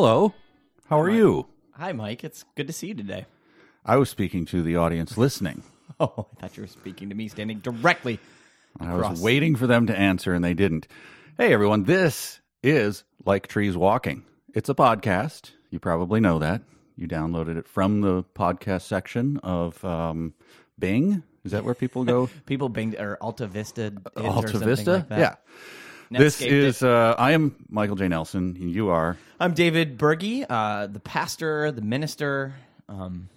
Hello. How are you? Hi, Mike. It's good to see you today. I was speaking to the audience listening. Oh, I thought you were speaking to me standing directly. I Across. was waiting for them to answer and they didn't. Hey, everyone. This is Like Trees Walking. It's a podcast. You probably know that. You downloaded it from the podcast section of um, Bing. Is that where people go? People binged or Alta Vista. Alta Vista? like yeah. This is, uh, I am Michael J. Nelson. and You are. I'm David Berge, uh, the pastor, the minister. Um,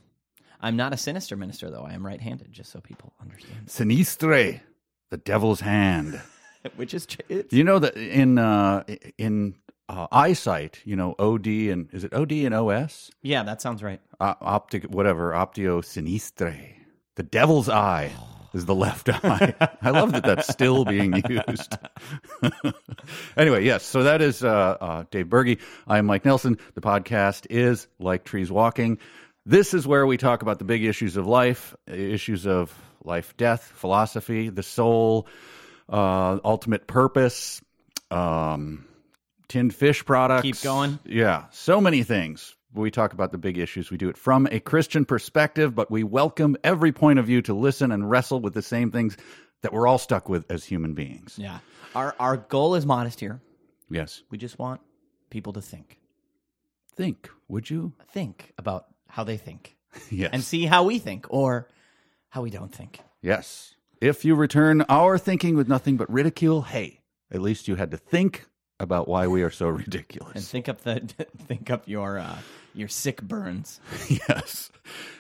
I'm not a sinister minister, though. I am right-handed, just so people understand. Sinistre, the devil's hand. Which is it's, You know that in uh, in uh, eyesight, you know OD and is it OD and OS? yeah, that sounds right. Uh, optic, whatever, optio sinistre. The devil's eye is the left eye. I love that that's still being used. anyway, yes. So that is uh, uh, Dave Berge. I'm Mike Nelson. The podcast is Like Trees Walking. This is where we talk about the big issues of life, issues of life, death, philosophy, the soul, uh, ultimate purpose, um, tinned fish products. Keep going. Yeah, so many things. We talk about the big issues. We do it from a Christian perspective, but we welcome every point of view to listen and wrestle with the same things that we're all stuck with as human beings. Yeah. Our our goal is modest here. Yes. We just want people to think, Think, would you? think about how they think, Yes. and see how we think or how we don't think. yes. If you return our thinking with nothing but ridicule, hey, at least you had to think about why we are so ridiculous. and think up the think up your uh, your sick burns. yes.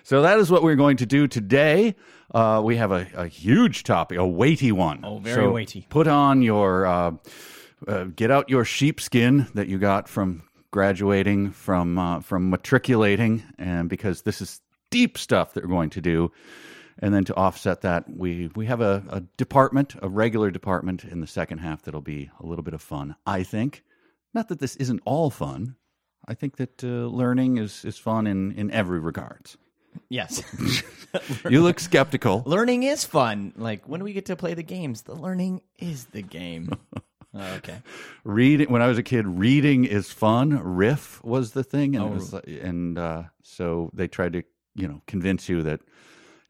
So that is what we're going to do today. Uh, we have a, a huge topic, a weighty one. Oh, very So weighty. Put on your, uh, uh, get out your sheepskin that you got from graduating, from uh, from matriculating, and because this is deep stuff that we're going to do. And then to offset that, we we have a, a department, a regular department in the second half that'll be a little bit of fun. I think. Not that this isn't all fun. I think that uh, learning is, is fun in, in every regards. Yes, You look skeptical. learning is fun. Like when do we get to play the games, the learning is the game. Oh, okay. Reading when I was a kid, reading is fun. RIF was the thing, and Oh. was and uh, so they tried to you know convince you that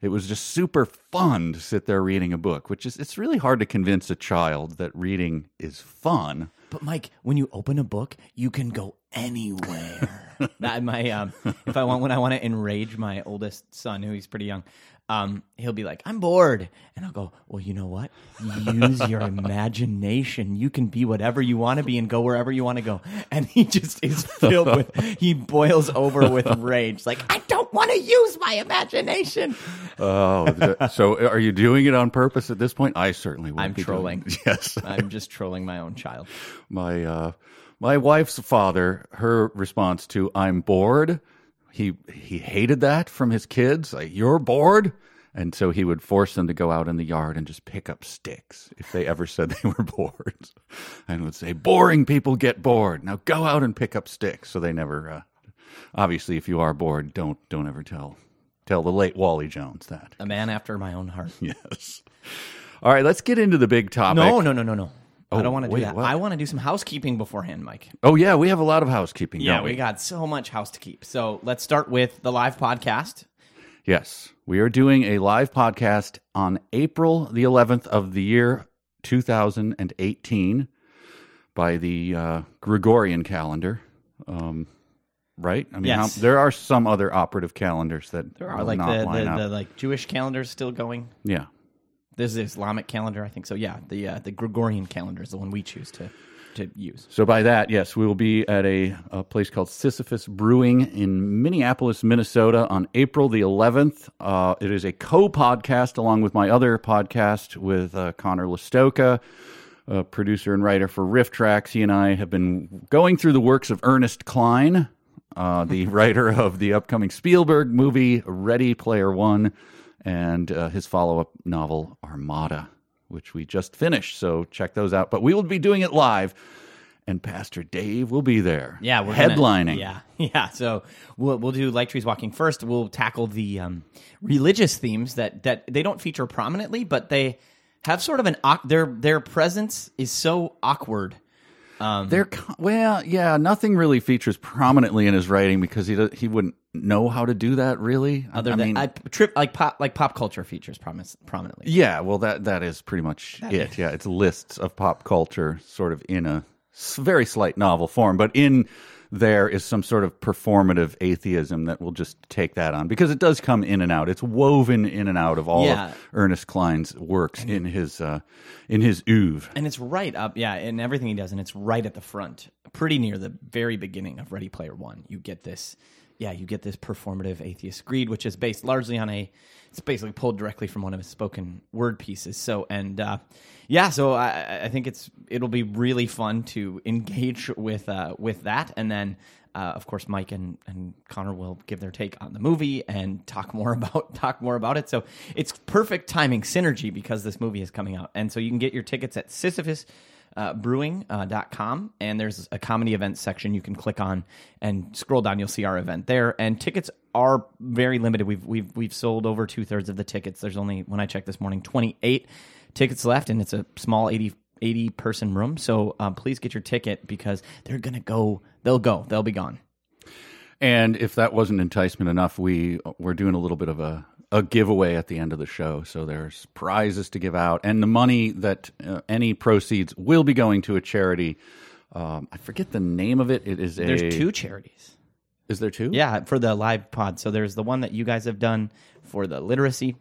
it was just super fun to sit there reading a book. Which is it's really hard to convince a child that reading is fun. But Mike, when you open a book, you can go anywhere. that my um, if I want when I want to enrage my oldest son, who he's pretty young, um, he'll be like, "I'm bored," and I'll go, "Well, you know what? Use your imagination. You can be whatever you want to be and go wherever you want to go." And he just is filled with he boils over with rage. Like, I don't want to use my imagination. Oh, so are you doing it on purpose at this point? I certainly would. I'm be trolling. Yes, I'm just trolling my own child. my uh my wife's father her response to i'm bored he he hated that from his kids like you're bored? And so he would force them to go out in the yard and just pick up sticks if they ever said they were bored and would say boring people get bored. Now go out and pick up sticks. So they never uh, obviously if you are bored don't don't ever tell tell the late wally jones that. A man after my own heart. yes. All right let's get into the big topic. No, no, no, no, no. I Oh, don't want to do wait, that. what? I want to do some housekeeping beforehand, Mike. oh yeah we have a lot of housekeeping Yeah, don't we got so much house to keep. So let's start with the live podcast. Yes, we are doing a live podcast on April the 11th of the year 2018 by the uh, Gregorian calendar. Um, right? I mean, Yes. how, there are some other operative calendars that There are will like not the, line the, up. the like Jewish calendars still going. yeah. There's the Islamic calendar, I think. So yeah, the uh, the Gregorian calendar is the one we choose to to use. So by that, yes, we will be at a, a place called Sisyphus Brewing in Minneapolis, Minnesota, on April the 11th. Uh, it is a co-podcast along with my other podcast with uh, Conor Lastowka, a producer and writer for RiffTrax. He and I have been going through the works of Ernest Cline, uh, the writer of the upcoming Spielberg movie Ready Player One, and uh, his follow-up novel Armada which we just finished. So check those out. But we will be doing it live, and Pastor Dave will be there. Yeah, we're gonna- headlining. yeah, yeah. So we'll we'll do like trees walking first. We'll tackle the um, religious themes that that they don't feature prominently, but they have sort of an their their presence is so awkward Um, They're well, yeah. Nothing really features prominently in his writing because he do- he wouldn't know how to do that really. Other I than mean, I, trip like pop like pop culture features prominently. yeah. Well, that that is pretty much it. Yeah, it's lists of pop culture, sort of in a very slight novel form, but in there is some sort of performative atheism that will just take that on because it does come in and out. It's woven in and out of all Yeah. of Ernest Cline's works in his uh, in his oeuvre. And it's right up, yeah, in everything he does, and it's right at the front, pretty near the very beginning of Ready Player One. You get this, yeah, you get this performative atheist greed, which is based largely on a, it's basically pulled directly from one of his spoken word pieces. So, and uh, yeah, so I, I think it's it'll be really fun to engage with uh, with that, and then. Uh, of course, Mike and, and Conor will give their take on the movie and talk more about talk more about it. So it's perfect timing synergy because this movie is coming out, and so you can get your tickets at Sisyphus uh, brewing.com and there's a comedy events section you can click on and scroll down. You'll see our event there. And tickets are very limited. We've we've we've sold over two-thirds of the tickets. There's only when i checked this morning 28 tickets left and it's a small 80 80 person room so um, please get your ticket because they're gonna go they'll go they'll be gone And if that wasn't enticement enough, we we're doing a little bit of a a giveaway at the end of the show. So there's prizes to give out, and the money that uh, any proceeds will be going to a charity. Um, I forget the name of it. It is a. there's two charities Is there two? yeah for the live pod so there's the one that you guys have done for the literacy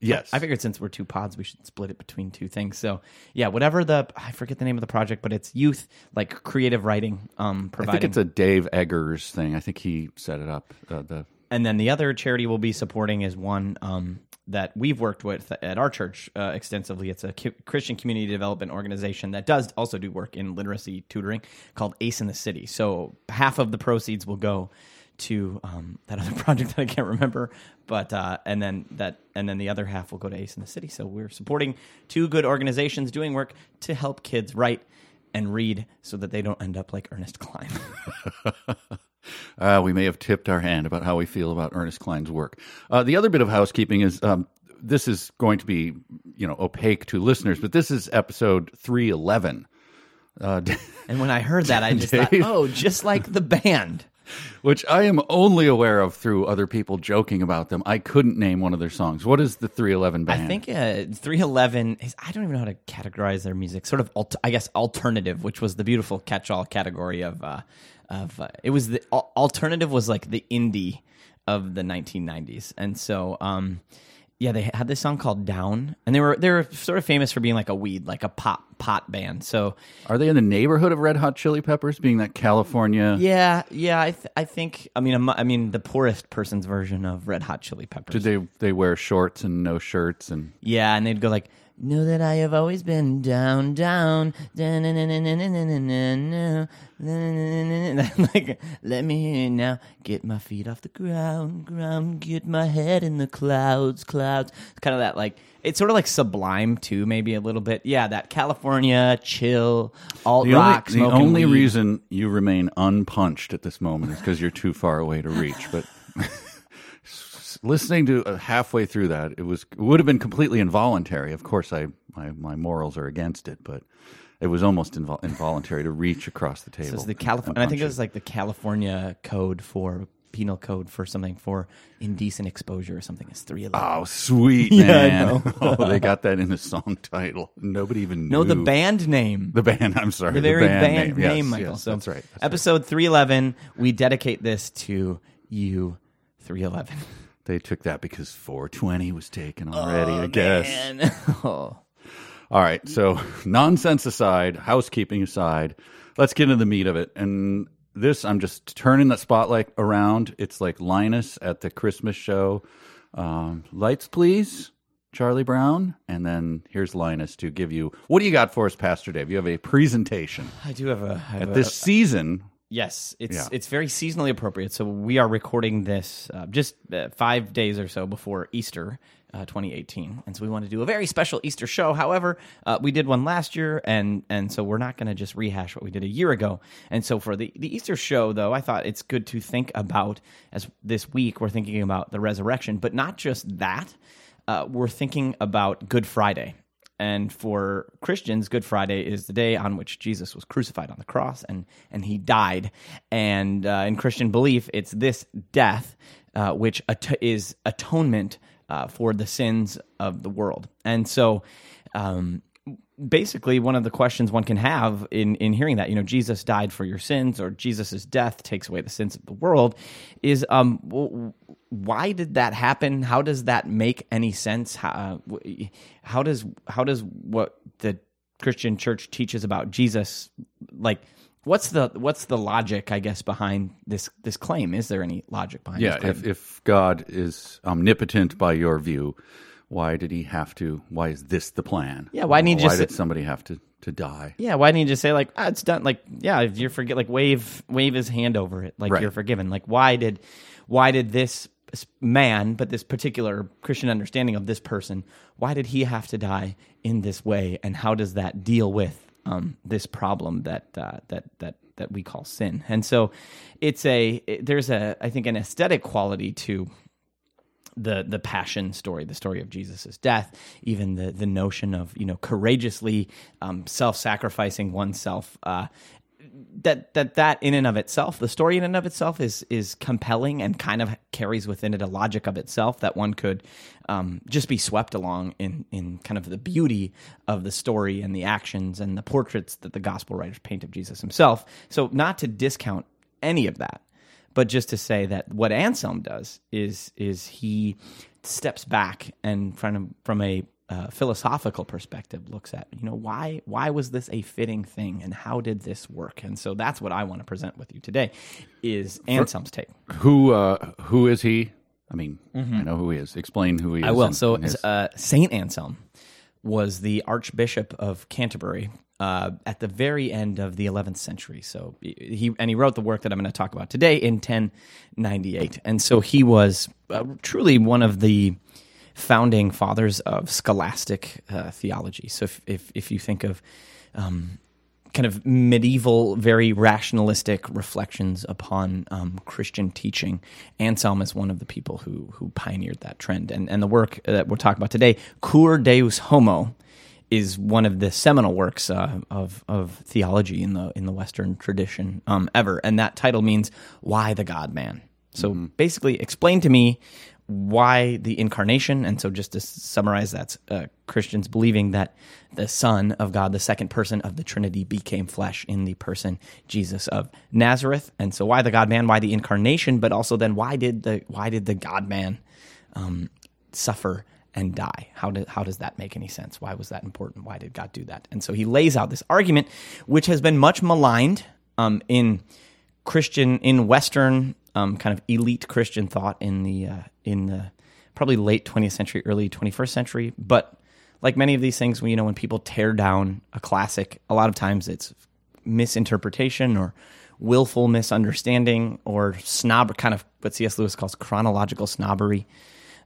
Yes. I figured since we're two pods, we should split it between two things. So yeah, whatever the I forget the name of the project, but it's youth like creative writing. Um, I think it's a Dave Eggers thing. I think he set it up. Uh, the and then the other charity we'll be supporting is one um, that we've worked with at our church uh, extensively. It's a Christian community development organization that does also do work in literacy tutoring called Ace in the City. So half of the proceeds will go to um, that other project that I can't remember, but uh, and then that and then the other half will go to Ace in the City. So we're supporting two good organizations doing work to help kids write and read so that they don't end up like Ernest Cline. Uh, we may have tipped our hand about how we feel about Ernest Cline's work. Uh, the other bit of housekeeping is um, this is going to be, you know, opaque to listeners, but this is episode three eleven. Uh, and when I heard that, I just thought, oh, just like the band. which I am only aware of through other people joking about them. I couldn't name one of their songs. What is the 311 band? I think uh, 311 is, I don't even know how to categorize their music. Sort of, alt- I guess, alternative, which was the beautiful catch all category of, uh, of uh, it was the al- alternative was like the indie of the 1990s. And so, um, yeah, they had this song called Down, and they were they were sort of famous for being like a weed, like a pop pot band. So Are they in the neighborhood of Red Hot Chili Peppers, being that California? yeah, yeah, I th- I think I mean I mean the poorest person's version of Red Hot Chili Peppers. Did they they wear shorts and no shirts and Yeah, and they'd go like, "Know that I have always been down, down, then like, let me in now, get my feet off the ground, ground, get my head in the clouds, clouds." Kind of that like it's sort of like Sublime too, maybe a little bit. Yeah, that California chill, alt the rock. only, the only weed. reason you remain unpunched at this moment is because you're too far away to reach. But listening to uh, halfway through that, it was it would have been completely involuntary. Of course, I my, my morals are against it, but it was almost invol- involuntary to reach across the table. Is the and California. I think it was like the California code for penal code for something for indecent exposure or something. It's three eleven. Oh, sweet Yeah, man! know. oh, they got that in the song title. Nobody even knew. no, the band name. The band. I'm sorry. the very band, band, name, name, Yes, Michael. yes, so that's right. that's right. episode 311, we dedicate this to you, 311. They took that because 420 was taken already. I guess. Man. oh. All right. So nonsense aside, housekeeping aside, let's get into the meat of it. And this, I'm just turning the spotlight around. It's like Linus at the Christmas show. Um, lights, please. Charlie Brown, and then here's Linus to give you what do you got for us, Pastor Dave? You have a presentation I do have a. I have at a- this season. Yes, it's Yeah. it's very seasonally appropriate. So we are recording this uh, just uh, five days or so before Easter, uh, 2018, and so we want to do a very special Easter show. However, uh, we did one last year, and and so we're not going to just rehash what we did a year ago. And so for the the Easter show, though, I thought it's good to think about as this week we're thinking about the resurrection, but not just that. Uh, we're thinking about Good Friday and for Christians, Good Friday is the day on which Jesus was crucified on the cross and and he died. And uh, in Christian belief, it's this death uh, which at- is atonement uh, for the sins of the world. And so. Um, basically one of the questions one can have in in hearing that you know Jesus died for your sins or Jesus's death takes away the sins of the world is um why did that happen? How does that make any sense? How how does how does what the Christian church teaches about Jesus like what's the what's the logic I guess behind this this claim? Is there any logic behind Yeah, this claim? if, if God is omnipotent by your view, why did he have to? Why is this the plan? Yeah, why didn't he Why did somebody have to, to die? Yeah, why didn't you just say like ah, it's done? Like yeah, if you're forget like wave wave his hand over it, like Right. you're forgiven. Like why did why did this man, but this particular Christian understanding of this person, why did he have to die in this way, and how does that deal with um, this problem that uh, that that that we call sin? And so, it's a it- there's a I think an aesthetic quality to the the passion story, the story of Jesus' death, even the the notion of you know courageously um, self sacrificing oneself. Uh, that that that in and of itself, the story in and of itself is is compelling and kind of carries within it a logic of itself that one could um, just be swept along in in kind of the beauty of the story and the actions and the portraits that the gospel writers paint of Jesus himself. So not to discount any of that, but just to say that what Anselm does is is he steps back and from from a uh, philosophical perspective looks at you know why why was this a fitting thing and how did this work and so that's what I want to present with you today is Anselm's take. Who uh, who is he? I mean, I know who he is. Explain who he is. Mm-hmm. I will. and- So, and his- uh, Saint Anselm was the Archbishop of Canterbury uh, at the very end of the 11th century. So he and he wrote the work that I'm going to talk about today in 1098. And so he was uh, truly one of the founding fathers of scholastic uh, theology. So if, if if you think of um, kind of medieval, very rationalistic reflections upon um, Christian teaching. Anselm is one of the people who who pioneered that trend, and and the work that we're talking about today, Cur Deus Homo, is one of the seminal works uh, of of theology in the in the Western tradition um, ever, and that title means "Why the God Man." So basically, explain to me why the incarnation. And so, just to summarize, that's uh, Christians believing that the Son of God, the second person of the Trinity, became flesh in the person Jesus of Nazareth. And so, why the God Man? Why the incarnation? But also, then why did the why did the God Man um, suffer? And die. How did how does that make any sense? Why was that important? Why did God do that? And so he lays out this argument, which has been much maligned um, in Christian in Western um, kind of elite Christian thought in the uh, in the probably late 20th century, early 21st century. But like many of these things, you know, when people tear down a classic, a lot of times it's misinterpretation or willful misunderstanding or snob, kind of what C.S. Lewis calls chronological snobbery.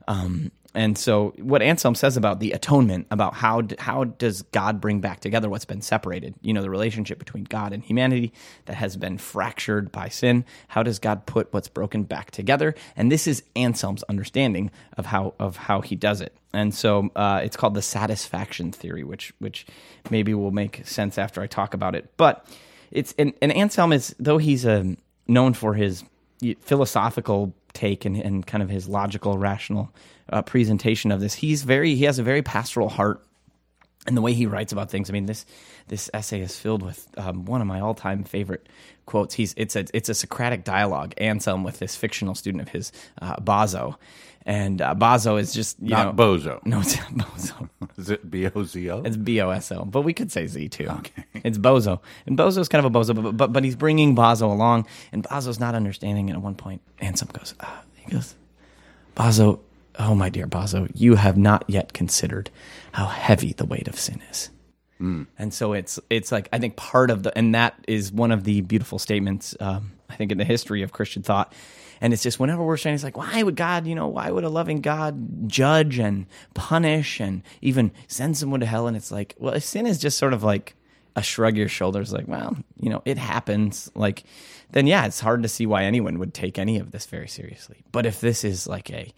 Um, and so, what Anselm says about the atonement, about how how does God bring back together what's been separated? You know, the relationship between God and humanity that has been fractured by sin. How does God put what's broken back together? And this is Anselm's understanding of how of how he does it. And so, uh, it's called the satisfaction theory, which which maybe will make sense after I talk about it. But it's and, and Anselm is though he's um, known for his philosophical take and, and kind of his logical, rational uh, presentation of this. He's very he has a very pastoral heart, and the way he writes about things. I mean this this essay is filled with um, one of my all time favorite quotes. He's it's a it's a Socratic dialogue. Anselm with this fictional student of his, uh, Boso, and uh, Boso is just you not know Bozo. no it's not Bozo. Is it B O Z O? It's B O S O, but we could say Z too. Okay. It's Bozo, and Bozo's kind of a Bozo, but but, but he's bringing Bozo along, and Bozo's not understanding. And at one point, Anselm goes, uh, he goes, Bozo, oh my dear Bozo, you have not yet considered how heavy the weight of sin is. And so it's it's like I think part of the and that is one of the beautiful statements um, I think in the history of Christian thought. And it's just whenever we're saying it's like why would God you know why would a loving God judge and punish and even send someone to hell? And it's like well if sin is just sort of like a shrug your shoulders like well you know it happens like then yeah it's hard to see why anyone would take any of this very seriously. But if this is like a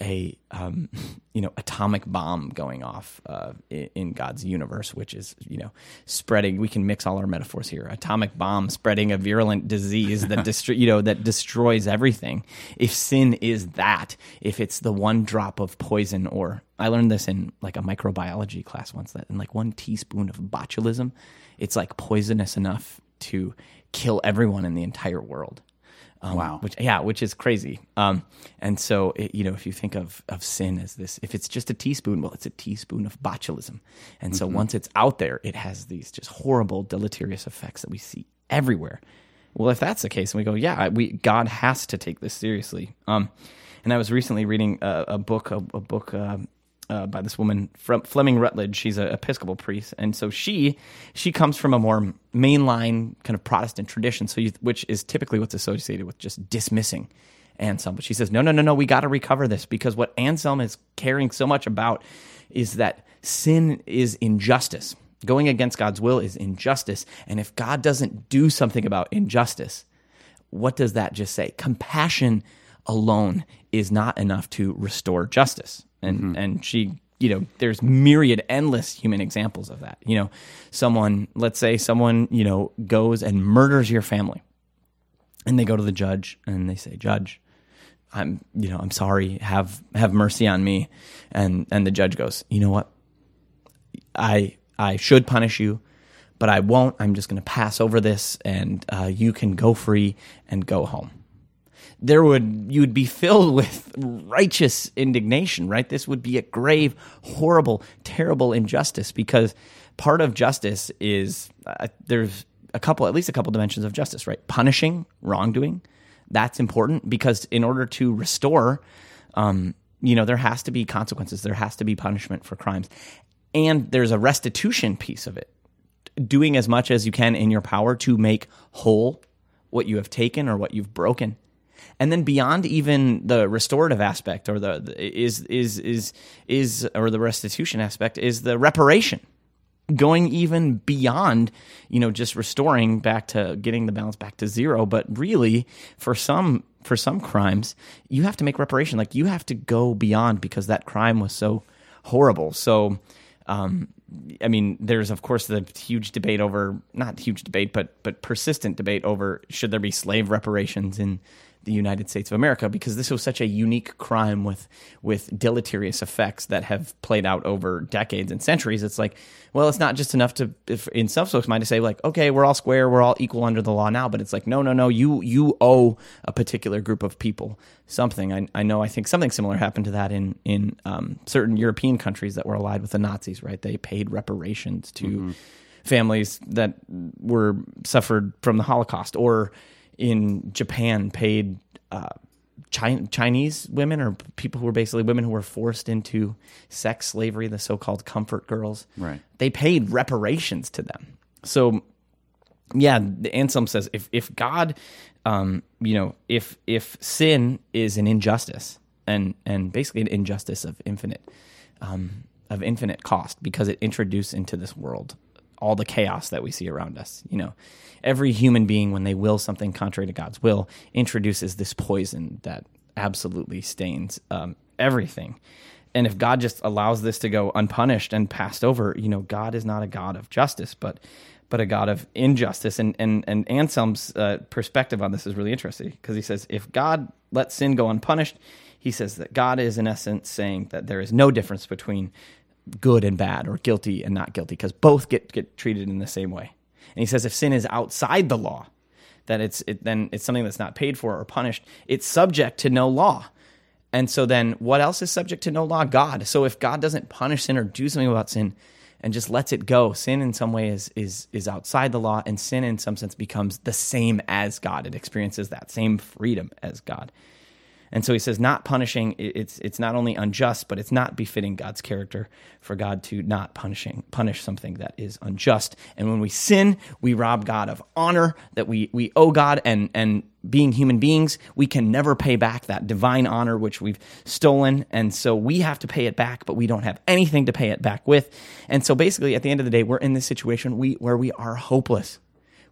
a um, you know atomic bomb going off uh, in, in, God's universe, which is you know spreading. We can mix all our metaphors here. Atomic bomb spreading a virulent disease that destro- you know that destroys everything. If sin is that, if it's the one drop of poison, or I learned this in like a microbiology class once that in like one teaspoon of botulism, it's like poisonous enough to kill everyone in the entire world. Um, wow. Which yeah, which is crazy. Um, and so it, you know, if you think of of sin as this, if it's just a teaspoon, well, it's a teaspoon of botulism. And so mm-hmm. once it's out there, it has these just horrible, deleterious effects that we see everywhere. Well, if that's the case, and we go, yeah, we God has to take this seriously. Um, and I was recently reading a, a book, a, a book uh, uh, by this woman from Fleming Rutledge. She's an Episcopal priest, and so she she comes from a more mainline kind of Protestant tradition, so you, which is typically what's associated with just dismissing Anselm. But she says, no, no, no, no, we got to recover this because what Anselm is caring so much about is that sin is injustice. Going against God's will is injustice, and if God doesn't do something about injustice, what does that just say? Compassion alone is not enough to restore justice and mm-hmm. and she you know there's myriad endless human examples of that. You know someone let's say someone you know goes and murders your family. And they go to the judge and they say judge i'm you know i'm sorry. Have have mercy on me. And and the judge goes you know what? I i should punish you but i won't. I'm just going to pass over this and uh, you can go free and go home there would you would be filled with righteous indignation, right? This would be a grave, horrible, terrible injustice because part of justice is uh, there's a couple, at least a couple dimensions of justice, right? Punishing wrongdoing, that's important because in order to restore, um, you know, there has to be consequences, there has to be punishment for crimes, and there's a restitution piece of it, doing as much as you can in your power to make whole what you have taken or what you've broken and then beyond even the restorative aspect or the, the is is is is or the restitution aspect is the reparation. Going even beyond you know just restoring back to getting the balance back to zero. But really for some for some crimes you have to make reparation. Like you have to go beyond because that crime was so horrible. So um, I mean, there's of course the huge debate over not huge debate, but but persistent debate over should there be slave reparations in the United States of America because this was such a unique crime with with deleterious effects that have played out over decades and centuries. It's like, well, it's not just enough to, if, in some folks' mind, to say like, okay, we're all square, we're all equal under the law now. But it's like, no, no, no, you you owe a particular group of people something. I, I know. I think something similar happened to that in in um, certain European countries that were allied with the Nazis. Right? They paid reparations to. Mm-hmm. Families that were suffered from the Holocaust, or in Japan paid uh, Chinese women or people who were basically women who were forced into sex slavery, the so-called comfort girls. Right. They paid reparations to them. So, yeah, the Anselm says if if God, um, you know, if if sin is an injustice and and basically an injustice of infinite um, of infinite cost because it introduced into this world all the chaos that we see around us. You know, every human being, when they will something contrary to God's will, introduces this poison that absolutely stains um, everything. And if God just allows this to go unpunished and passed over, you know, God is not a God of justice, but but a God of injustice. And and and Anselm's uh, perspective on this is really interesting because he says if God lets sin go unpunished, he says that God is in essence saying that there is no difference between good and bad or guilty and not guilty because both get, get treated in the same way. And he says if sin is outside the law, that it's it, then it's something that's not paid for or punished. It's subject to no law. And so then what else is subject to no law? God. So if God doesn't punish sin or do something about sin and just lets it go, sin in some way is is is outside the law and sin in some sense becomes the same as God. It experiences that same freedom as God. And so he says, not punishing, it's, it's not only unjust, but it's not befitting God's character for God to not punishing, punish something that is unjust. And when we sin, we rob God of honor that we, we owe God. And, and being human beings, we can never pay back that divine honor which we've stolen. And so we have to pay it back, but we don't have anything to pay it back with. And so basically, at the end of the day, we're in this situation we, where we are hopeless.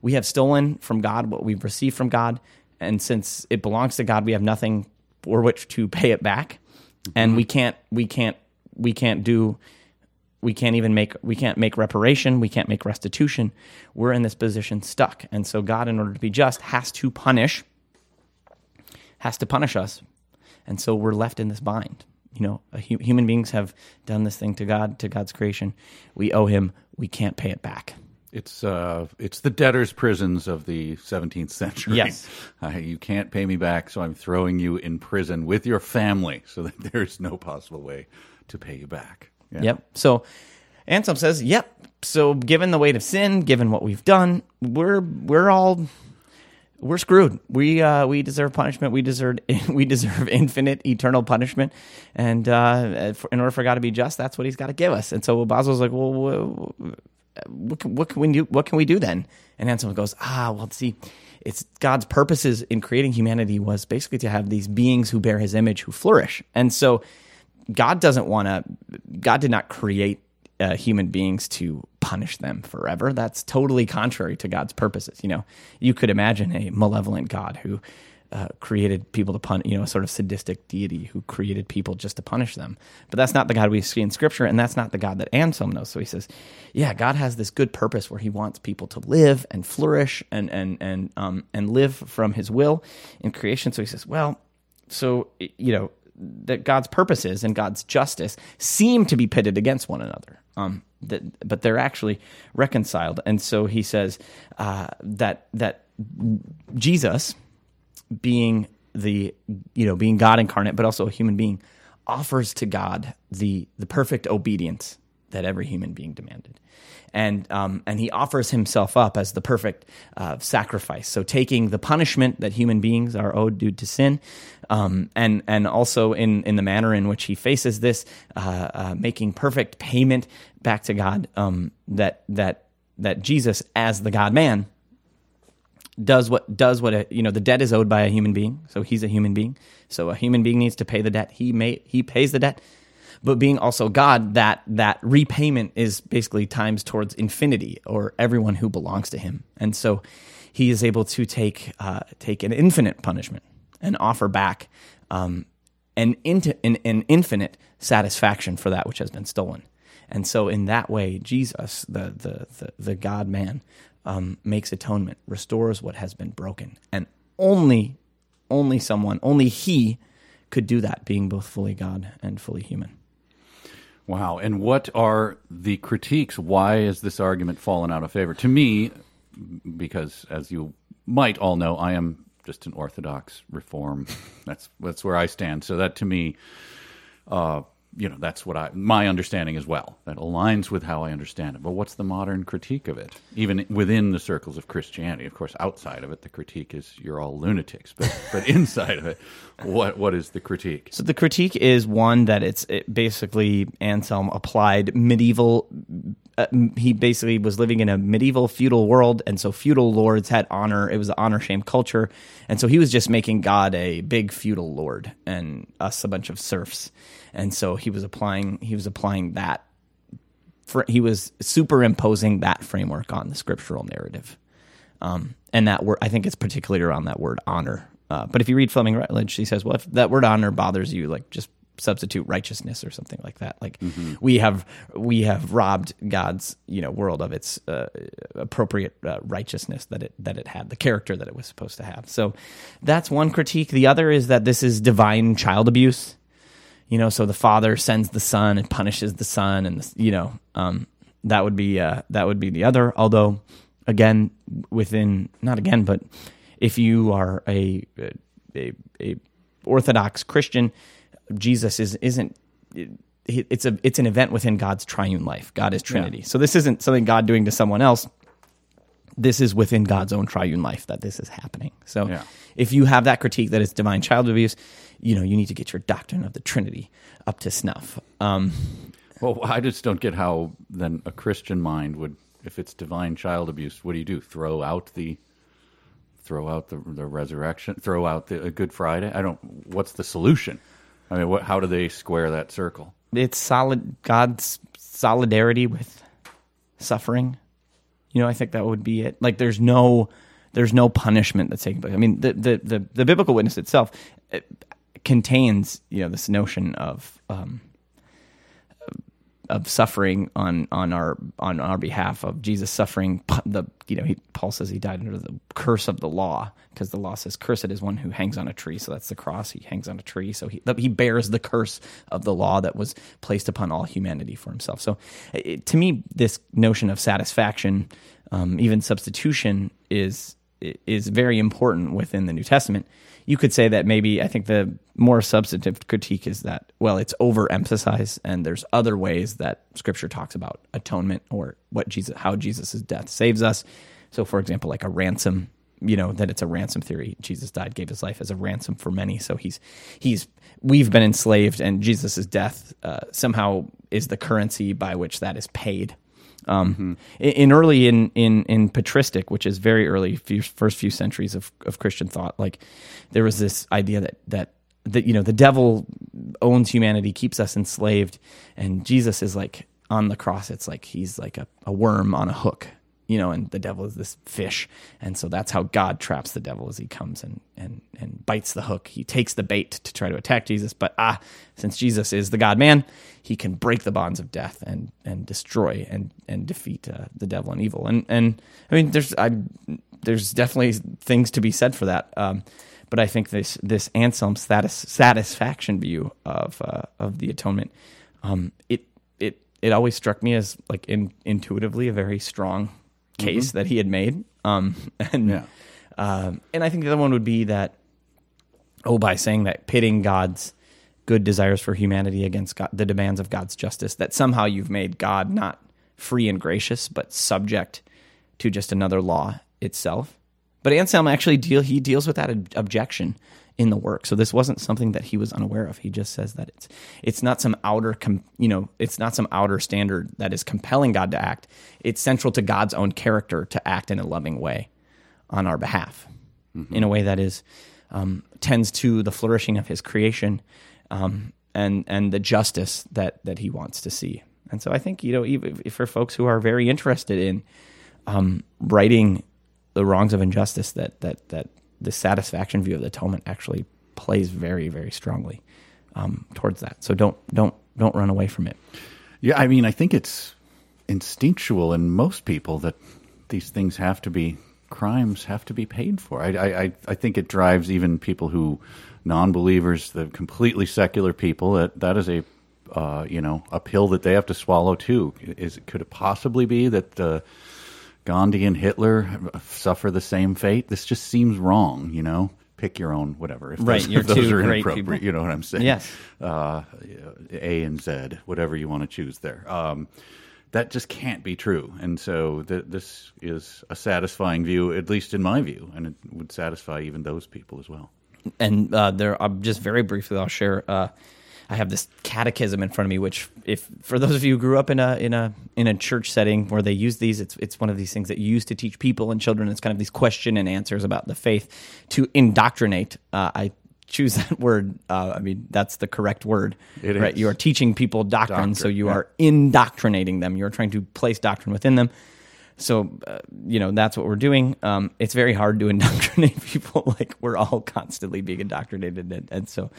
We have stolen from God what we've received from God. And since it belongs to God, we have nothing for which to pay it back. and we can't we can't we can't do we can't even make we can't make reparation. We can't make restitution. We're in this position stuck. And so god in order to be just has to punish has to punish us. And so we're left in this bind. You know hu- human beings have done this thing to god to god's creation. We owe him. We can't pay it back It's uh, it's the debtors' prisons of the 17th century. Yes. Uh, you can't pay me back, so I'm throwing you in prison with your family, so that there's no possible way to pay you back. Yeah. Yep. So Anselm says, "Yep. So given the weight of sin, given what we've done, we're we're all we're screwed. We uh, we deserve punishment. We deserve we deserve infinite, eternal punishment. And uh, in order for God to be just, that's what He's got to give us. And so Basil's like, well, what can, what can we do? What can we do then? And Anselm goes, ah, well, see, it's God's purposes in creating humanity was basically to have these beings who bear His image who flourish. And so God doesn't want to. God did not create uh, human beings to punish them forever. That's totally contrary to God's purposes. You know, you could imagine a malevolent God who uh, created people to punish. You know, a sort of sadistic deity who created people just to punish them. But that's not the God we see in Scripture, and that's not the God that Anselm knows. So he says, yeah, God has this good purpose where He wants people to live and flourish and and and um and live from His will in creation. So he says, well, so you know that God's purposes and God's justice seem to be pitted against one another. Um, that, but they're actually reconciled. And so he says uh, that that Jesus, being the you know being God incarnate, but also a human being, offers to God the the perfect obedience that every human being demanded. And um, and he offers himself up as the perfect uh, sacrifice. So taking the punishment that human beings are owed due to sin, um, and and also in in the manner in which he faces this, uh, uh, making perfect payment back to God. Um, that that that Jesus as the God Man does what does what a, you know the debt is owed by a human being. So he's a human being. So a human being needs to pay the debt. He may he pays the debt. But being also god that that repayment is basically times towards infinity or everyone who belongs to him. And so he is able to take uh, take an infinite punishment and offer back um, an, into, an, an infinite satisfaction for that which has been stolen. And so in that way jesus the the the, the god man um, makes atonement, restores what has been broken, and only, only someone, only He, could do that, being both fully God and fully human. Wow. And what are the critiques? Why has this argument fallen out of favor? To me, because as you might all know, I am just an Orthodox Reform. That's that's where I stand. So that to me, uh, you know, that's what I my understanding as well. That aligns with how I understand it. But what's the modern critique of it? Even within the circles of Christianity, of course, outside of it, the critique is you're all lunatics. But but inside of it, what what is the critique? So the critique is one that it's it basically Anselm applied medieval. Uh, he basically was living in a medieval feudal world, and so feudal lords had honor. It was an honor shame culture, and so he was just making God a big feudal lord and us a bunch of serfs. And so he was applying he was applying that. For, he was superimposing that framework on the scriptural narrative, um, and that word I think it's particularly around that word honor. Uh, but if you read Fleming Rutledge, he says, well, if that word honor bothers you, like just substitute righteousness or something like that. Like Mm-hmm. we have we have robbed God's you know world of its uh, appropriate uh, righteousness that it that it had, the character that it was supposed to have. So that's one critique. The other is that this is divine child abuse. You know, so the father sends the son and punishes the son, and the, you know um, that would be uh, that would be the other. Although, again, within not again, but if you are a a, a Orthodox Christian, Jesus is isn't. It's a it's an event within God's triune life. God is Trinity. So this isn't something God doing to someone else. This is within God's own triune life that this is happening. So Yeah. if you have that critique that it's divine child abuse, you know you need to get your doctrine of the Trinity up to snuff. Um, Well, I just don't get how then a Christian mind would, if it's divine child abuse, what do you do? Throw out the, throw out the the resurrection, throw out the Good Friday. I don't. What's the solution? I mean, what, how do they square that circle? it's solid God's solidarity with suffering. You know, I think that would be it. Like there's no there's no punishment that's taking place. I mean, the the the, the biblical witness itself contains you know this notion of um, of suffering on on our on our behalf of Jesus suffering the you know he Paul says he died under the curse of the law because the law says cursed is one who hangs on a tree. So that's the cross. He hangs on a tree. So he he bears the curse of the law that was placed upon all humanity for himself. So it, to me this notion of satisfaction um, even substitution is is very important within the New Testament you could say that maybe I think the more substantive critique is that well it's overemphasized and there's other ways that scripture talks about atonement or what Jesus how Jesus' death saves us. So for example like a ransom, you know, that it's a ransom theory. Jesus died, gave his life as a ransom for many. So he's he's we've been enslaved and Jesus' death uh, somehow is the currency by which that is paid. Um, mm-hmm. in, early in, in in patristic, which is very early, few, first few centuries of, of Christian thought, like there was this idea that that that you know the devil owns humanity, keeps us enslaved, and Jesus is like on the cross. It's like he's like a, a worm on a hook, you know, and the devil is this fish. And so that's how God traps the devil as he comes and, and, and bites the hook. He takes the bait to try to attack Jesus. But ah, since Jesus is the God man, he can break the bonds of death and, and destroy and, and defeat uh, the devil and evil. And, and I mean, there's, I, there's definitely things to be said for that. Um, but I think this, this Anselm status, satisfaction view of, uh, of the atonement, um, it, it, it always struck me as like in, intuitively a very strong case mm-hmm. that he had made. Um, and yeah. um, and I think the other one would be that oh, by saying that pitting God's good desires for humanity against God, the demands of God's justice, that somehow you've made God not free and gracious, but subject to just another law itself. But Anselm actually deal he deals with that objection in the work. So this wasn't something that he was unaware of. He just says that it's it's not some outer com, you know it's not some outer standard that is compelling God to act. It's central to God's own character to act in a loving way on our behalf, mm-hmm. in a way that is um, tends to the flourishing of His creation um, and and the justice that that He wants to see. And so I think you know even for folks who are very interested in um, righting the wrongs of injustice that that that the satisfaction view of the atonement actually plays very, very strongly um, towards that. So don't don't don't run away from it. Yeah, I mean, I think it's instinctual in most people that these things have to be crimes have to be paid for. I I I think it drives even people who non-believers, the completely secular people. That that is a uh, you know a pill that they have to swallow too. Is could it possibly be that? Uh, Gandhi and Hitler suffer the same fate. This just seems wrong, you know. Pick your own, whatever. If right, those, you're if those are inappropriate, people. you know what I'm saying? Yes. Uh, a and Z, whatever you want to choose there. Um, that just can't be true. And so th- this is a satisfying view, at least in my view, and it would satisfy even those people as well. And uh, there, uh, just very briefly, I'll share. Uh, I have this catechism in front of me, which, if for those of you who grew up in a in a in a church setting where they use these, it's it's one of these things that you use to teach people and children. It's kind of these question and answers about the faith to indoctrinate. Uh, I choose that word. Uh, I mean, that's the correct word, it right? Is. You are teaching people doctrine, doctrine so you yeah. are indoctrinating them. You're trying to place doctrine within them. So, uh, you know, that's what we're doing. Um, it's very hard to indoctrinate people. like we're all constantly being indoctrinated, and, and, so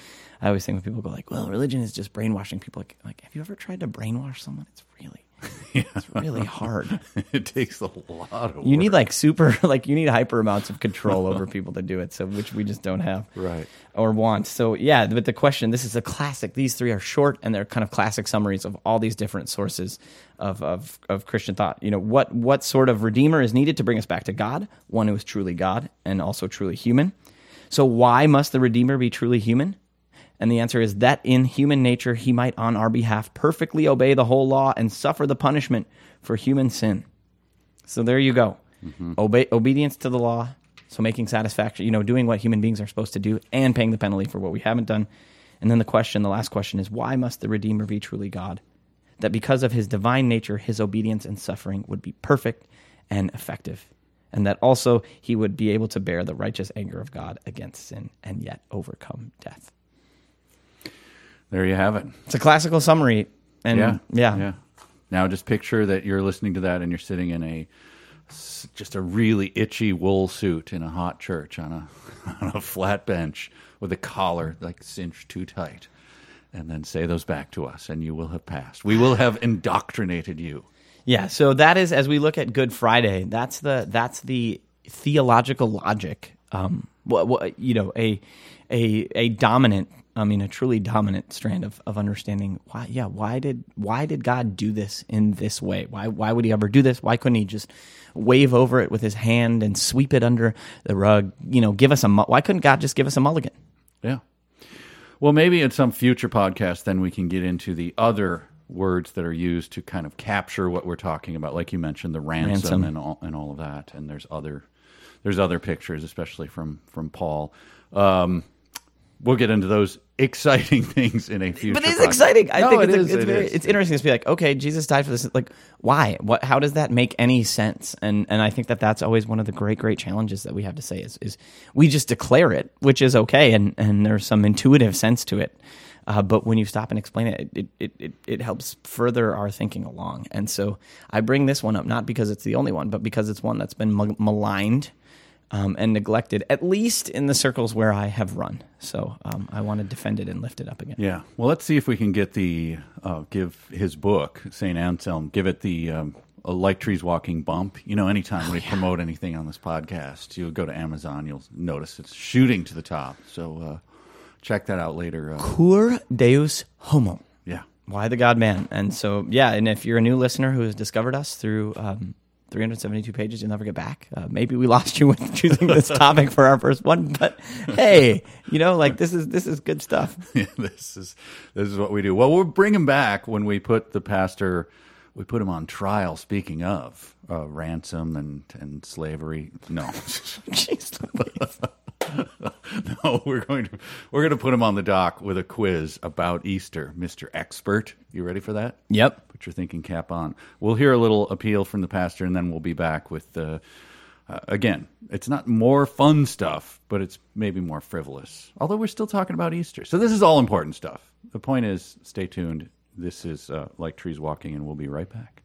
I always think when people go like, "Well, religion is just brainwashing people," like, like have you ever tried to brainwash someone? It's really yeah. It's really hard. it takes a lot of. You need like super, like you need hyper amounts of control over people to do it. So which we just don't have, right? Or want. So yeah, but the question. This is a classic. These three are short and they're kind of classic summaries of all these different sources of of, of Christian thought. You know what what sort of redeemer is needed to bring us back to God? One who is truly God and also truly human. So why must the redeemer be truly human? And the answer is that in human nature he might on our behalf perfectly obey the whole law and suffer the punishment for human sin. So there you go. Mm-hmm. Obey, obedience to the law, so making satisfaction, you know, doing what human beings are supposed to do and paying the penalty for what we haven't done. And then the question, the last question is why must the Redeemer be truly God? That because of his divine nature, his obedience and suffering would be perfect and effective. And that also he would be able to bear the righteous anger of God against sin and yet overcome death. There you have it. It's a classical summary. And yeah, yeah. yeah. Now just picture that you're listening to that and you're sitting in a just a really itchy wool suit in a hot church on a on a flat bench with a collar like cinched too tight, and then say those back to us, and you will have passed. We will have indoctrinated you. Yeah, so that is as we look at Good Friday. That's the that's the theological logic. Um, what, what you know, a a a dominant. I mean, a truly dominant strand of, of understanding why. Yeah, why did why did God do this in this way? Why why would He ever do this? Why couldn't He just wave over it with His hand and sweep it under the rug? You know, give us a. Why couldn't God just give us a mulligan? Yeah. Well, maybe in some future podcast, then we can get into the other words that are used to kind of capture what we're talking about. Like you mentioned, the ransom, Ransom. and all and all of that. And there's other there's other pictures, especially from from Paul. Um, we'll get into those exciting things in a future. But it's podcast. exciting. I No, think it it's, is, it's it very is. it's interesting to be like, okay, Jesus died for this. Like, why? What? How does that make any sense? And and I think that that's always one of the great great challenges that we have to say is is we just declare it, which is okay, and and there's some intuitive sense to it. Uh, but when you stop and explain it, it, it, it, it helps further our thinking along. And so I bring this one up not because it's the only one, but because it's one that's been mal- maligned um, and neglected, at least in the circles where I have run. So um, I want to defend it and lift it up again. Yeah. Well, let's see if we can get the uh, give his book Saint Anselm. Give it the um, like trees walking bump. You know, anytime we promote anything on this podcast, you'll go to Amazon, you'll notice it's shooting to the top. So uh, check that out later. Uh, Cur Deus Homo. yeah. Why the God Man? And so, yeah, and if you're a new listener who has discovered us through um, 372 pages, you'll never get back. Uh, maybe we lost you with choosing this topic for our first one, but hey, you know, like this is this is good stuff. Yeah, this is this is what we do. Well, we'll bring him back when we put the pastor. We put him on trial. Speaking of uh, ransom and and slavery, no. Jeez. no, we're going to we're going to put him on the dock with a quiz about Easter, Mister Expert. You ready for that? Yep. Put your thinking cap on. We'll hear a little appeal from the pastor, and then we'll be back with the. Uh, again, it's not more fun stuff, but it's maybe more frivolous. Although we're still talking about Easter, so this is all important stuff. The point is, stay tuned. This is uh, like trees walking, and we'll be right back.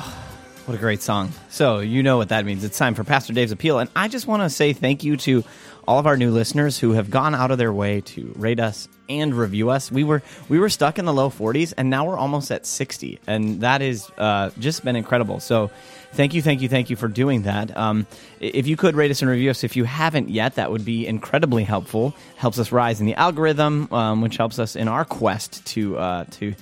What a great song. So, you know what that means. It's time for Pastor Dave's Appeal. And I just want to say thank you to all of our new listeners who have gone out of their way to rate us and review us. We were we were stuck in the low 40s and now we're almost at 60. And that is uh, just been incredible. So, thank you, thank you, thank you for doing that. Um, if you could rate us and review us, if you haven't yet, that would be incredibly helpful. Helps us rise in the algorithm, um, which helps us in our quest to uh, to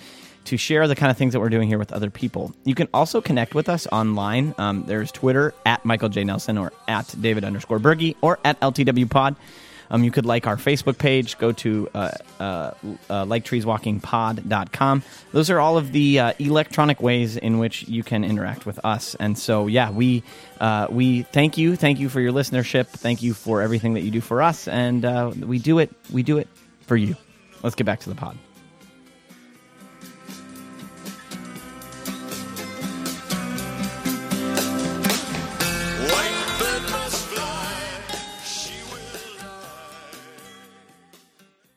to share the kind of things that we're doing here with other people. You can also connect with us online. Um, there's Twitter at Michael J. Nelson or at David underscore Berge or at LTW Pod. Um, you could like our Facebook page, go to uh, uh, uh, liketreeswalkingpod.com. Those are all of the uh, electronic ways in which you can interact with us. And so, yeah, we uh, we thank you, thank you for your listenership, thank you for everything that you do for us, and uh, we do it, we do it for you. Let's get back to the pod.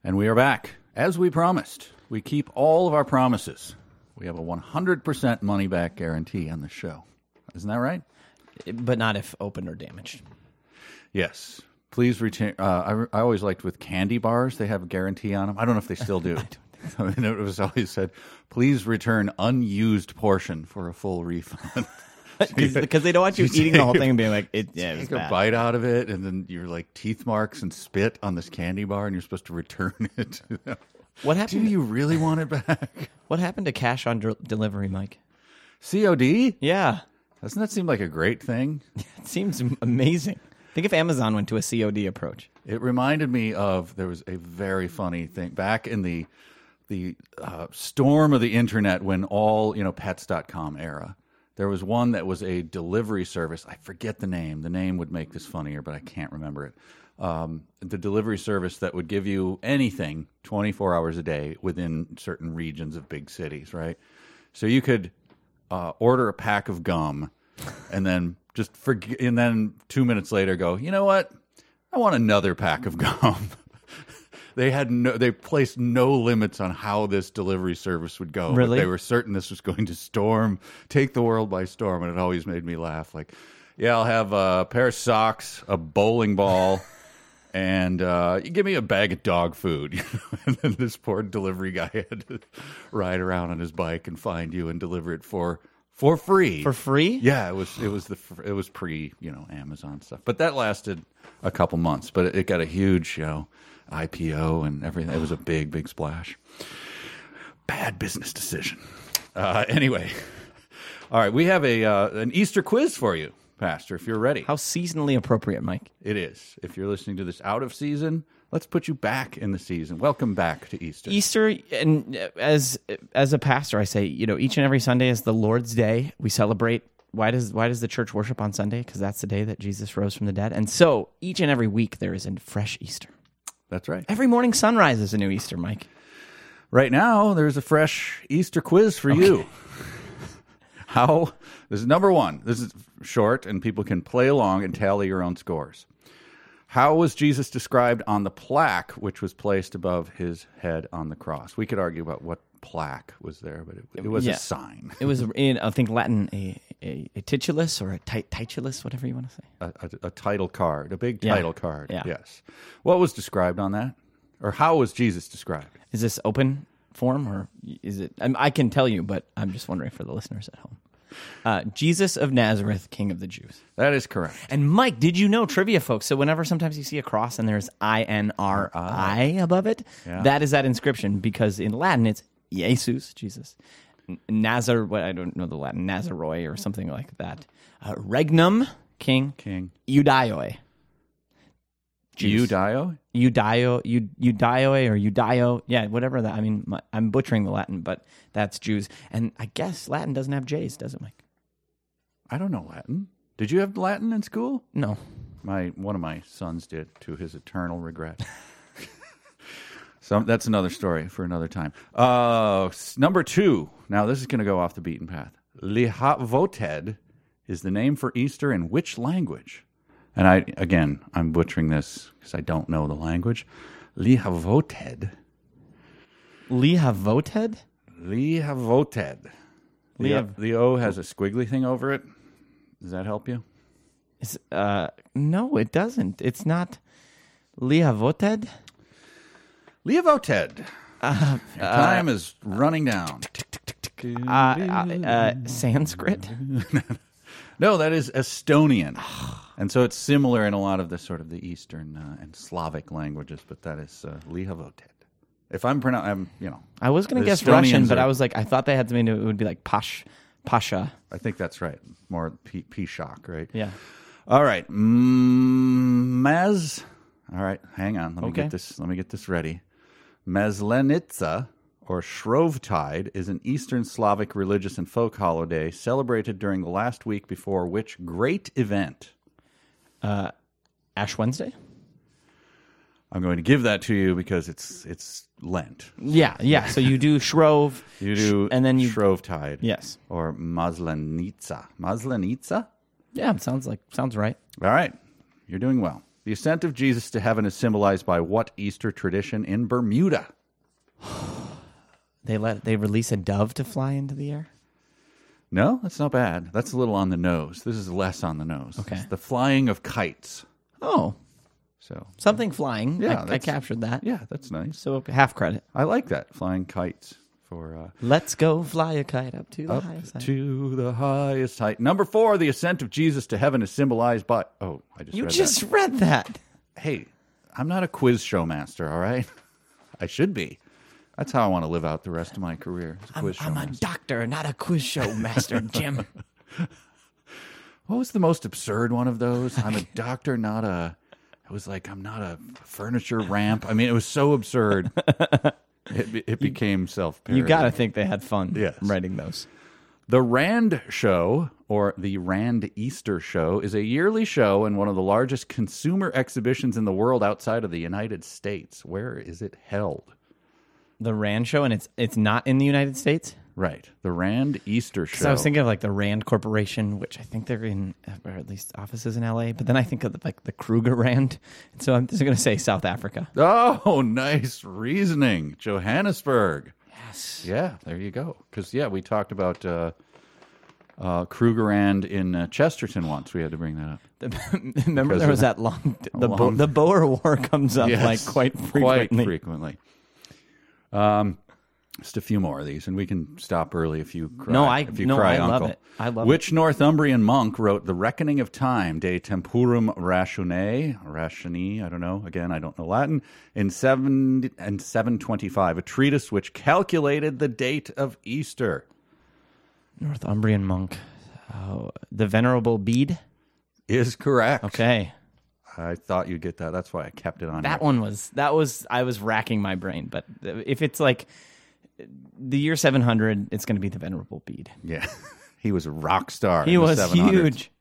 And we are back. As we promised, we keep all of our promises. We have a 100% money back guarantee on the show. Isn't that right? but not if opened or damaged. Yes. Please return. Uh, I, I always liked with candy bars, they have a guarantee on them. I don't know if they still do. I mean, it was always said, please return unused portion for a full refund. Because they don't want you You eating the whole thing and being like, it, yeah, it Take a bad. bite out of it, and then you're like teeth marks and spit on this candy bar, and you're supposed to return it. What Do happened? you really want it back? what happened to cash on del- delivery, Mike? COD? Yeah, Doesn't that seem like a great thing? it seems amazing. Think if Amazon went to a COD approach. It reminded me of there was a very funny thing back in the the uh, storm of the internet when all you know pets.com era. There was one that was a delivery service. I forget the name. The name would make this funnier, but I can't remember it. Um, the delivery service that would give you anything 24 hours a day within certain regions of big cities, right? So you could uh, order a pack of gum and then just forget, and then two minutes later go, you know what? I want another pack of gum. they had no they placed no limits on how this delivery service would go. but Really? they were certain this was going to storm, take the world by storm, and it always made me laugh. Like, yeah, I'll have a pair of socks, a bowling ball. And uh, you give me a bag of dog food, you know? and then this poor delivery guy had to ride around on his bike and find you and deliver it for for free. For free? Yeah, it was it was the it was pre you know Amazon stuff, but that lasted a couple months. But it, it got a huge you know IPO and everything. It was a big big splash. Bad business decision. Uh, anyway, all right, we have a uh, an Easter quiz for you, Pastor. If you're ready, How seasonally appropriate, Mike. it is. If you're listening to this out of season, let's put you back in the season. Welcome back to Easter. Easter, and as as a pastor, I say, you know, each and every Sunday is the Lord's Day. We celebrate. Why does why does the church worship on Sunday? Because that's the day that Jesus rose from the dead. And so each and every week there is a fresh Easter. That's right. Every morning sunrise is a new Easter, Mike. Right now, there's a fresh Easter quiz for you. How this is number one. This is short, and people can play along and tally your own scores. How was Jesus described on the plaque which was placed above his head on the cross? We could argue about what plaque was there, but it, it was Yeah. a sign, It was in I think Latin a a, a titulus or a tit- titulus, whatever you want to say. a, a, a title card, a big Yeah. title card. Yeah. Yes. What was described on that, or how was Jesus described? Is this open form or is it? I, I can tell you, but I'm just wondering for the listeners at home. Uh, Jesus of Nazareth, King of the Jews. That is correct. And Mike, did you know trivia, folks? So whenever sometimes you see a cross and there's I N R I above it, Yeah. that is that inscription because in Latin it's Jesus, Jesus, Nazar. What I don't know the Latin Nazaroi or something like that. Uh, Regnum, King, King Eudioi. Jews. Eudio. Eudio, Eu- Eudioi or Eudio, yeah, whatever that. I mean, my, I'm butchering the Latin, but that's Jews, and I guess Latin doesn't have J's, does it, Mike? I don't know Latin. Did you have Latin in school? No. My one of my sons did, to his eternal regret. so that's another story for another time. Uh, number two. Now this is going to go off the beaten path. Lihavoted is the name for Easter in which language? And I again, I'm butchering this because I don't know the language. Lihavoted. Lihavoted? Lihavoted. The, the O has a squiggly thing over it. Does that help you? Is, uh, no, it doesn't. It's not Lihavoted. Lihavoted. Your time is running down. Uh, uh, uh, Sanskrit. No, that is Estonian, and so it's similar in a lot of the sort of the Eastern uh, and Slavic languages. But that is uh, Lihavoted. If I'm pronouncing, I'm you know, I was going to guess Russian, Estonians but are- I was like, I thought they had something to, it would be like Pash, Pasha. I think that's right. More P, P shock, right? Yeah. All right, mm, Maz. All right, hang on. Let me Okay. get this. Let me get this ready. Maslenitsa or Shrovetide is an Eastern Slavic religious and folk holiday celebrated during the last week before which great event? Uh, Ash Wednesday? I'm going to give that to you because it's it's Lent. Yeah, yeah. So you do Shrove. You do and then you. Shrovetide. yes. Or Maslenitsa. Maslenitsa? Yeah, sounds like, sounds right. All right. You're doing well. The ascent of Jesus to heaven is symbolized by what Easter tradition in Bermuda? They let, they release a dove to fly into the air? No, that's not bad. That's a little on the nose. This is less on the nose. Okay. It's the flying of kites. Oh, So, something flying. Yeah, I, I captured that. yeah, that's nice. So half credit. I like that. Flying kites for uh, Let's go fly a kite up to the up highest height. to the highest height. Number four, the ascent of Jesus to heaven is symbolized by. Oh, I just You read just that. read that. Hey, I'm not a quiz show master. All right, I should be. That's how I want to live out the rest of my career. as a I'm, I'm a doctor, not a quiz show master, Jim. What was the most absurd one of those? I'm a doctor, not a. It was like I'm not a furniture ramp. I mean, it was so absurd. It, be- it became self. you got to think they had fun Yes. writing those. The Rand Show, or the Rand Easter Show, is a yearly show and one of the largest consumer exhibitions in the world outside of the United States. Where is it held? The Rand show, and it's it's not in the United States. Right. The Rand Easter show. So I was thinking of like the Rand Corporation, which I think they're in, or at least offices in LA. But then I think of the, like the Kruger Rand. And so I'm just going to say South Africa. Oh, nice reasoning. Johannesburg. Yes. Yeah, there you go. Because, yeah, we talked about uh, uh, Krugerrand in uh, Chesterton once. We had to bring that up. The, remember Because there was that long, the, Bo- the Boer War comes up Yes, like quite frequently. Quite frequently. Um, just a few more of these, and we can stop early if you cry. No, I- if you no, cry, I love it. I love Which Northumbrian monk wrote "The Reckoning of Time" De Temporum Ratione, Ratione? I don't know. Again, I don't know Latin. In seven and seven twenty-five, a treatise which calculated the date of Easter. Northumbrian monk. Oh, the Venerable Bede. Is correct. Okay. I thought you'd get that. That's why I kept it on. That here. one was, that was, I was racking my brain. But if it's like the year 700, it's going to be the Venerable Bede. Yeah, he was a rock star. He was 700s. huge.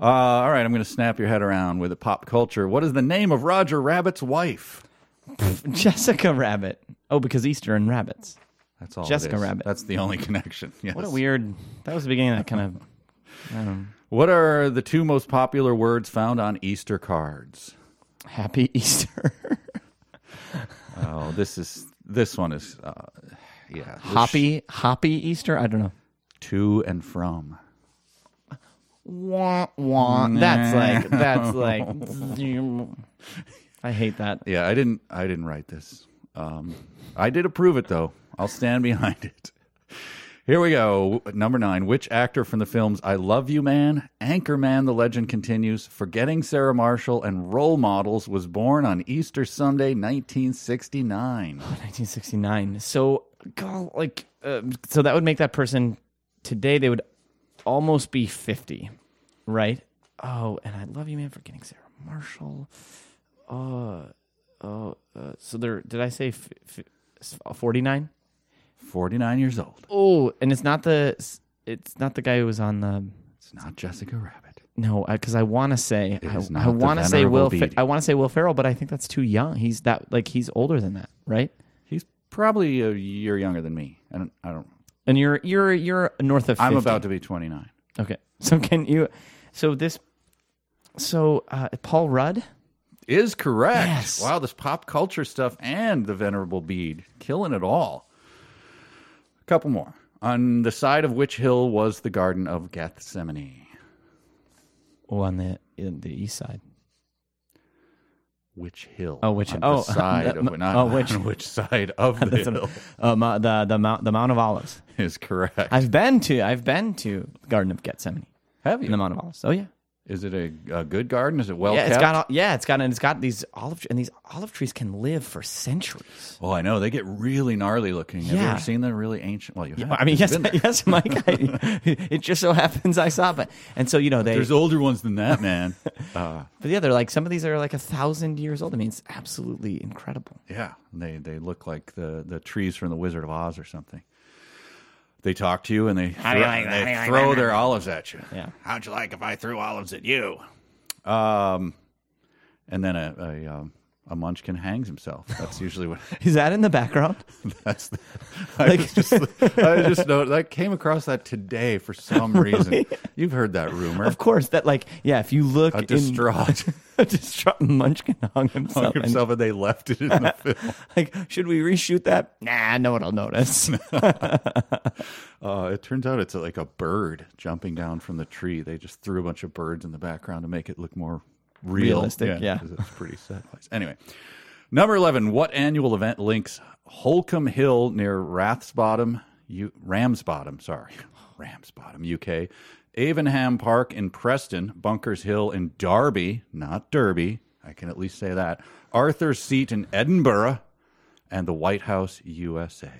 Uh, all right, I'm going to snap your head around with a pop culture. What is the name of Roger Rabbit's wife? Jessica Rabbit. Oh, because Easter and rabbits. That's all. Jessica. Rabbit. That's the only connection. Yes. What a weird. That was the beginning of that kind of What are the two most popular words found on Easter cards? happy Easter. Oh, this is this one is uh, yeah. Hoppy, hoppy Easter. I don't know. to and from. Wah, wah. That's like that's like. I hate that. Yeah, I didn't I didn't write this. Um, I did approve it though. I'll stand behind it. Here we go. Number nine. Which actor from the films I Love You Man, Anchorman, The Legend Continues, Forgetting Sarah Marshall, and Role Models was born on Easter Sunday, 1969? 1969. So, like, uh, so that would make that person today. They would almost be 50, right? Oh, and I love you, man, Forgetting Sarah Marshall. Uh, oh, uh, so there. Did I say f- f- 49? 49 years old. Oh, and it's not the. It's not the guy who was on the. It's not Jessica Rabbit. No, because I, want to say I, is I not the want to say Venerable Will. Fe- Bede. I want to say Will Ferrell, but I think that's too young. He's that like he's older than that, right? He's probably a year younger than me. I don't. I don't. And you're you're you're north of. 50. I'm about to be 29. Okay, so can you? So this. So uh, Paul Rudd. Is correct. Yes. Wow, this pop culture stuff and the Venerable Bede killing it all. A couple more. On the side of which hill was the Garden of Gethsemane? Oh, on the in the east side. Which hill? Oh, which- on oh, the side that- of not oh, which- which side of the That's an- hill uh, the the mount the Mount of Olives. is correct. I've been to I've been to the Garden of Gethsemane. Have In the Mount of Olives. Oh yeah. Is it a, a good garden? Is it well yeah, kept? it's got yeah, it's got and it's got these olive and these olive trees can live for centuries. oh, I know they get really gnarly looking. Have you Yeah. ever seen the really ancient? Well, you have. I mean, yes, yes, Mike. I, it just so happens I saw it, and so you know they. There's older ones than that, man. uh, But yeah, they're like some of these are like a thousand years old. I mean, it's absolutely incredible. Yeah, they they look like the the trees from the Wizard of Oz or something. They talk to you and they throw, you like they How do you like throw their olives at you. Yeah. How'd you like if I threw olives at you? Um, and then a a, um, a munchkin hangs himself. That's usually what. Is that in the background? That's. The, I was just I just know I came across that today for some reason. You've heard that rumor. Of course, that like yeah. If you look A in distraught a distraught Munchkin hung hung himself. and- and they left it in the film. like, should we reshoot that? Nah, no one will notice. Uh, it turns out it's like a bird jumping down from the tree. They just threw a bunch of birds in the background to make it look more real. Realistic, yeah. 'cause It's pretty sad place. Anyway, number 11. What annual event links Holcombe Hill near Rathsbottom, U- Ramsbottom, sorry, Ramsbottom, UK, Avenham Park in Preston, Bunkers Hill in Derby, not Derby, I can at least say that, Arthur's Seat in Edinburgh, and the White House, USA.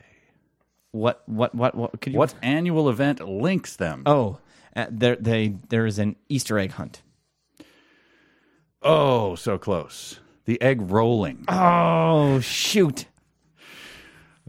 what? What? What? What? Could you? What annual event links them? Oh, uh, there. They there is an Easter egg hunt. Oh, so close. The egg rolling. Oh shoot!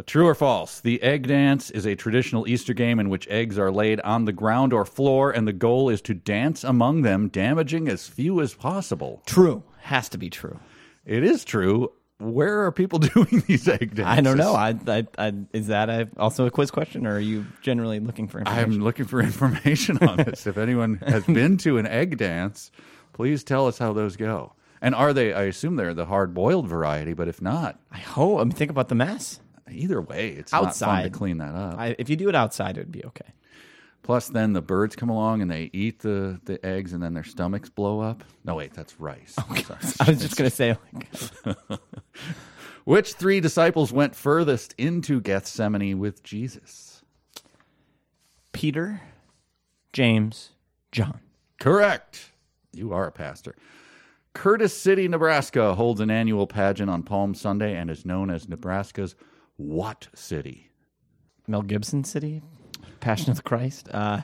True or false? The egg dance is a traditional Easter game in which eggs are laid on the ground or floor, and the goal is to dance among them, damaging as few as possible. True. Has to be true. It is true. where are people doing these egg dances? I don't know. I, I, I, is that a, also a quiz question, or are you generally looking for information? I'm looking for information on this. if anyone has been to an egg dance, please tell us how those go. And are they? I assume they're the hard boiled variety, but if not, I hope. I mean, think about the mess. either way, it's not fun to clean that up. I, if you do it outside, it would be okay. Plus, then the birds come along and they eat the, the eggs, and then their stomachs blow up. No, wait, that's rice. Sorry. I was just gonna say, like, Which three disciples went furthest into Gethsemane with Jesus? Peter, James, John. Correct. You are a pastor. Curtis City, Nebraska holds an annual pageant on Palm Sunday and is known as Nebraska's What City? Mel Gibson City, Passion of the Christ, uh,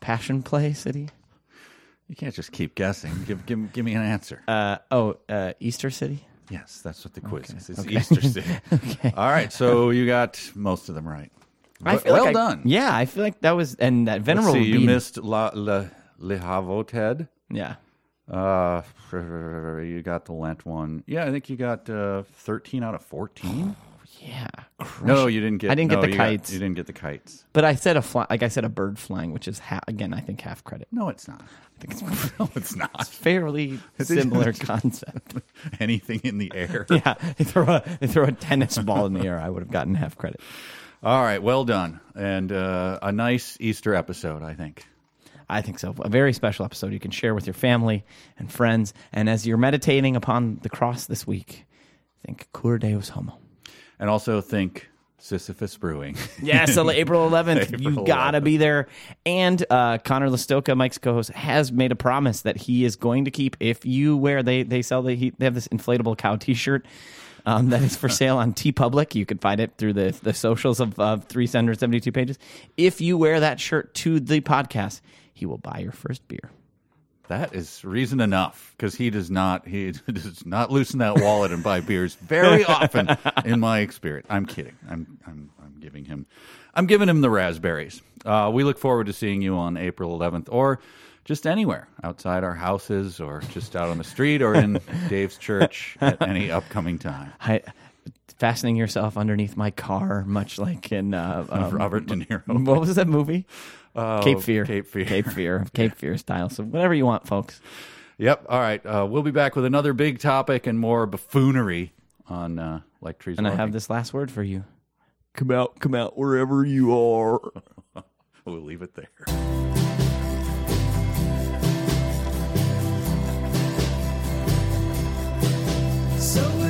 Passion Play City. You can't just keep guessing. Give, give, give me an answer. Uh, oh, uh, Easter City. yes, that's what the quiz is. It's Easter City. okay. All right, so you got most of them right. I Well- like well I- done. Yeah, I feel like that was and that venerable. see, you missed La, La, Le Havoted. Yeah, Uh, you got the Lent one. Yeah, I think you got uh, 13 out of 14. yeah. No, you didn't get. I didn't get the you got- kites. you didn't get the kites. But I said a fly, like I said a bird flying, which is ha- again I think half credit. No, it's not. I think it's No, it's not. fairly similar concept. Anything in the air. Yeah, they throw a they throw a tennis ball in the air. I would have gotten half credit. All right, well done, and uh, a nice Easter episode, I think. I think so. A very special episode you can share with your family and friends. And as you're meditating upon the cross this week, think Cur Deus Homo. And also think Sisyphus Brewing. Yes, so April 11th. April you gotta be there. And uh, Conor Lastowka, Mike's co-host, has made a promise that he is going to keep. If you wear, they they sell the he, they have this inflatable cow T-shirt. Um, that is for sale on TeePublic. You can find it through the the socials of uh, 372 pages. If you wear that shirt to the podcast, he will buy your first beer. That is reason enough because he does not he does not loosen that wallet and buy beers very often. in my experience, I'm kidding. I'm I'm I'm giving him I'm giving him the raspberries. Uh, we look forward to seeing you on April 11th or just anywhere outside our houses or just out on the street or in Dave's church at any upcoming time. I, fastening yourself underneath my car, much like in uh, um, Robert De Niro. What was that movie? Oh, Cape Fear. Cape Fear. Cape Fear. Cape Fear style. So whatever you want, folks. Yep. All right. Uh, we'll be back with another big topic and more buffoonery on uh, like trees. And I have this last word for you. Come out, come out wherever you are. We'll leave it there. So